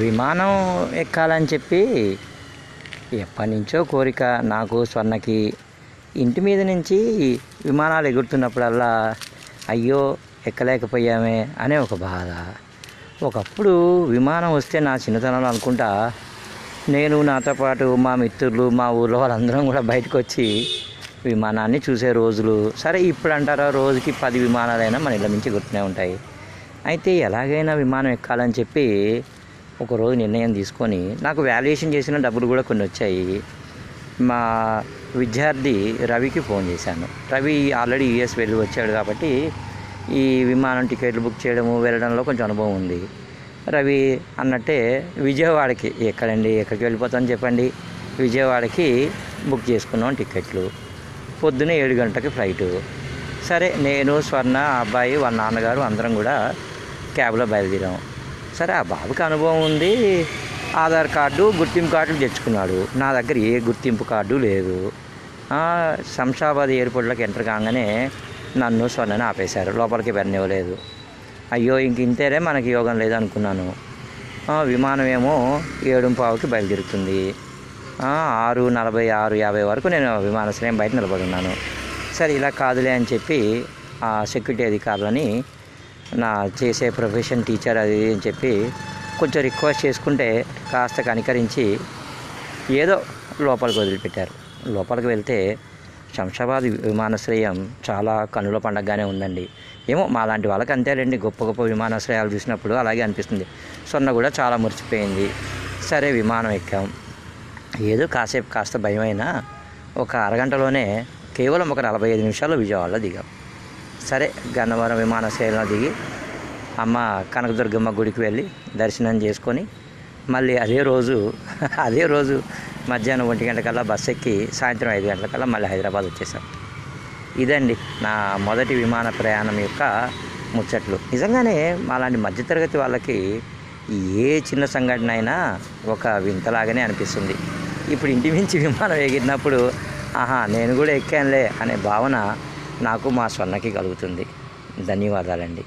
విమానం ఎక్కాలని చెప్పి ఎప్పటి నుంచో కోరిక నాకు స్వర్ణకి ఇంటి మీద నుంచి విమానాలు ఎగురుతున్నప్పుడల్లా అయ్యో ఎక్కలేకపోయామే అనే ఒక బాధ. ఒకప్పుడు విమానం వస్తే నా చిన్నతనంలో అనుకుంటా నేను నాతో పాటు మా మిత్రులు మా ఊళ్ళో వాళ్ళందరం కూడా బయటకు వచ్చి విమానాన్ని చూసే రోజులు. సరే ఇప్పుడు అంటారా రోజుకి పది విమానాలైనా మన ఇళ్ళ నుంచి గుర్తునే ఉంటాయి. అయితే ఎలాగైనా విమానం ఎక్కాలని చెప్పి ఒకరోజు నిర్ణయం తీసుకొని నాకు వాల్యుయేషన్ చేసిన డబ్బులు కూడా కొన్ని వచ్చాయి. మా విద్యార్థి రవికి ఫోన్ చేశాను. రవి ఆల్రెడీ యూఎస్ వెళ్ళి వచ్చాడు కాబట్టి ఈ విమానం టికెట్లు బుక్ చేయడము వెళ్ళడంలో కొంచెం అనుభవం ఉంది. రవి అన్నట్టే విజయవాడకి ఎక్కడండి ఎక్కడికి వెళ్ళిపోతామని చెప్పండి. విజయవాడకి బుక్ చేసుకున్నాం టికెట్లు. పొద్దున ఏడు గంటలకి ఫ్లైటు. సరే నేను స్వర్ణ అబ్బాయి వాళ్ళ నాన్నగారు అందరం కూడా క్యాబ్లో బయలుదేరాం. సరే ఆ బాబుకి అనుభవం ఉంది. ఆధార్ కార్డు గుర్తింపు కార్డులు తెచ్చుకున్నాడు. నా దగ్గర ఏ గుర్తింపు కార్డు లేదు. శంషాబాద్ ఎయిర్పోర్ట్లోకి ఎంటర్ కాగానే నన్ను స్వర్ణని ఆపేశారు. లోపలికి వెళ్ళనివ్వలేదు అయ్యో ఇంక ఇంతేనే మనకి యోగం లేదనుకున్నాను. విమానం ఏమో ఏడుంపావుకి బయలుదేరుతుంది. ఆరు నలభై ఆరు యాభై వరకు నేను విమానాశ్రయం బయట నిలబడి ఉన్నాను. సరే ఇలా కాదులే అని చెప్పి ఆ సెక్యూరిటీ అధికారులని నా చేసే ప్రొఫెషన్ టీచర్ అది అని చెప్పి కొంచెం రిక్వెస్ట్ చేసుకుంటే కాస్త కనికరించి ఏదో లోపలికి వదిలిపెట్టారు. లోపలికి వెళ్తే శంషాబాద్ విమానాశ్రయం చాలా కనుల పండగగానే ఉందండి. ఏమో మా లాంటి వాళ్ళకి అంతేలేండి గొప్ప గొప్ప విమానాశ్రయాలు చూసినప్పుడు అలాగే అనిపిస్తుంది. సొన్న కూడా చాలా మురిచిపోయింది సరే విమానం ఎక్కాం. ఏదో కాసేపు కాస్త భయమైనా ఒక అరగంటలోనే కేవలం ఒక నలభై ఐదు నిమిషాల్లో విజయవాడలో దిగాం. సరే గన్నవరం విమానాశ్రయంలో దిగి అమ్మ కనకదుర్గమ్మ గుడికి వెళ్ళి దర్శనం చేసుకొని మళ్ళీ అదే రోజు అదే రోజు మధ్యాహ్నం ఒంటి గంటకల్లా బస్ ఎక్కి సాయంత్రం ఐదు గంటలకల్లా మళ్ళీ హైదరాబాద్ వచ్చేసాం. ఇదండి నా మొదటి విమాన ప్రయాణం యొక్క ముచ్చట్లు. నిజంగానే మాలాంటి మధ్యతరగతి వాళ్ళకి ఏ చిన్న సంఘటన అయినా ఒక వింతలాగానే అనిపిస్తుంది. ఇప్పుడు ఇంటి మించి విమానం ఎగిరినప్పుడు ఆహా నేను కూడా ఎక్కానులే అనే భావన నాకు మా స్వర్ణకి కలుగుతుంది. ధన్యవాదాలండి.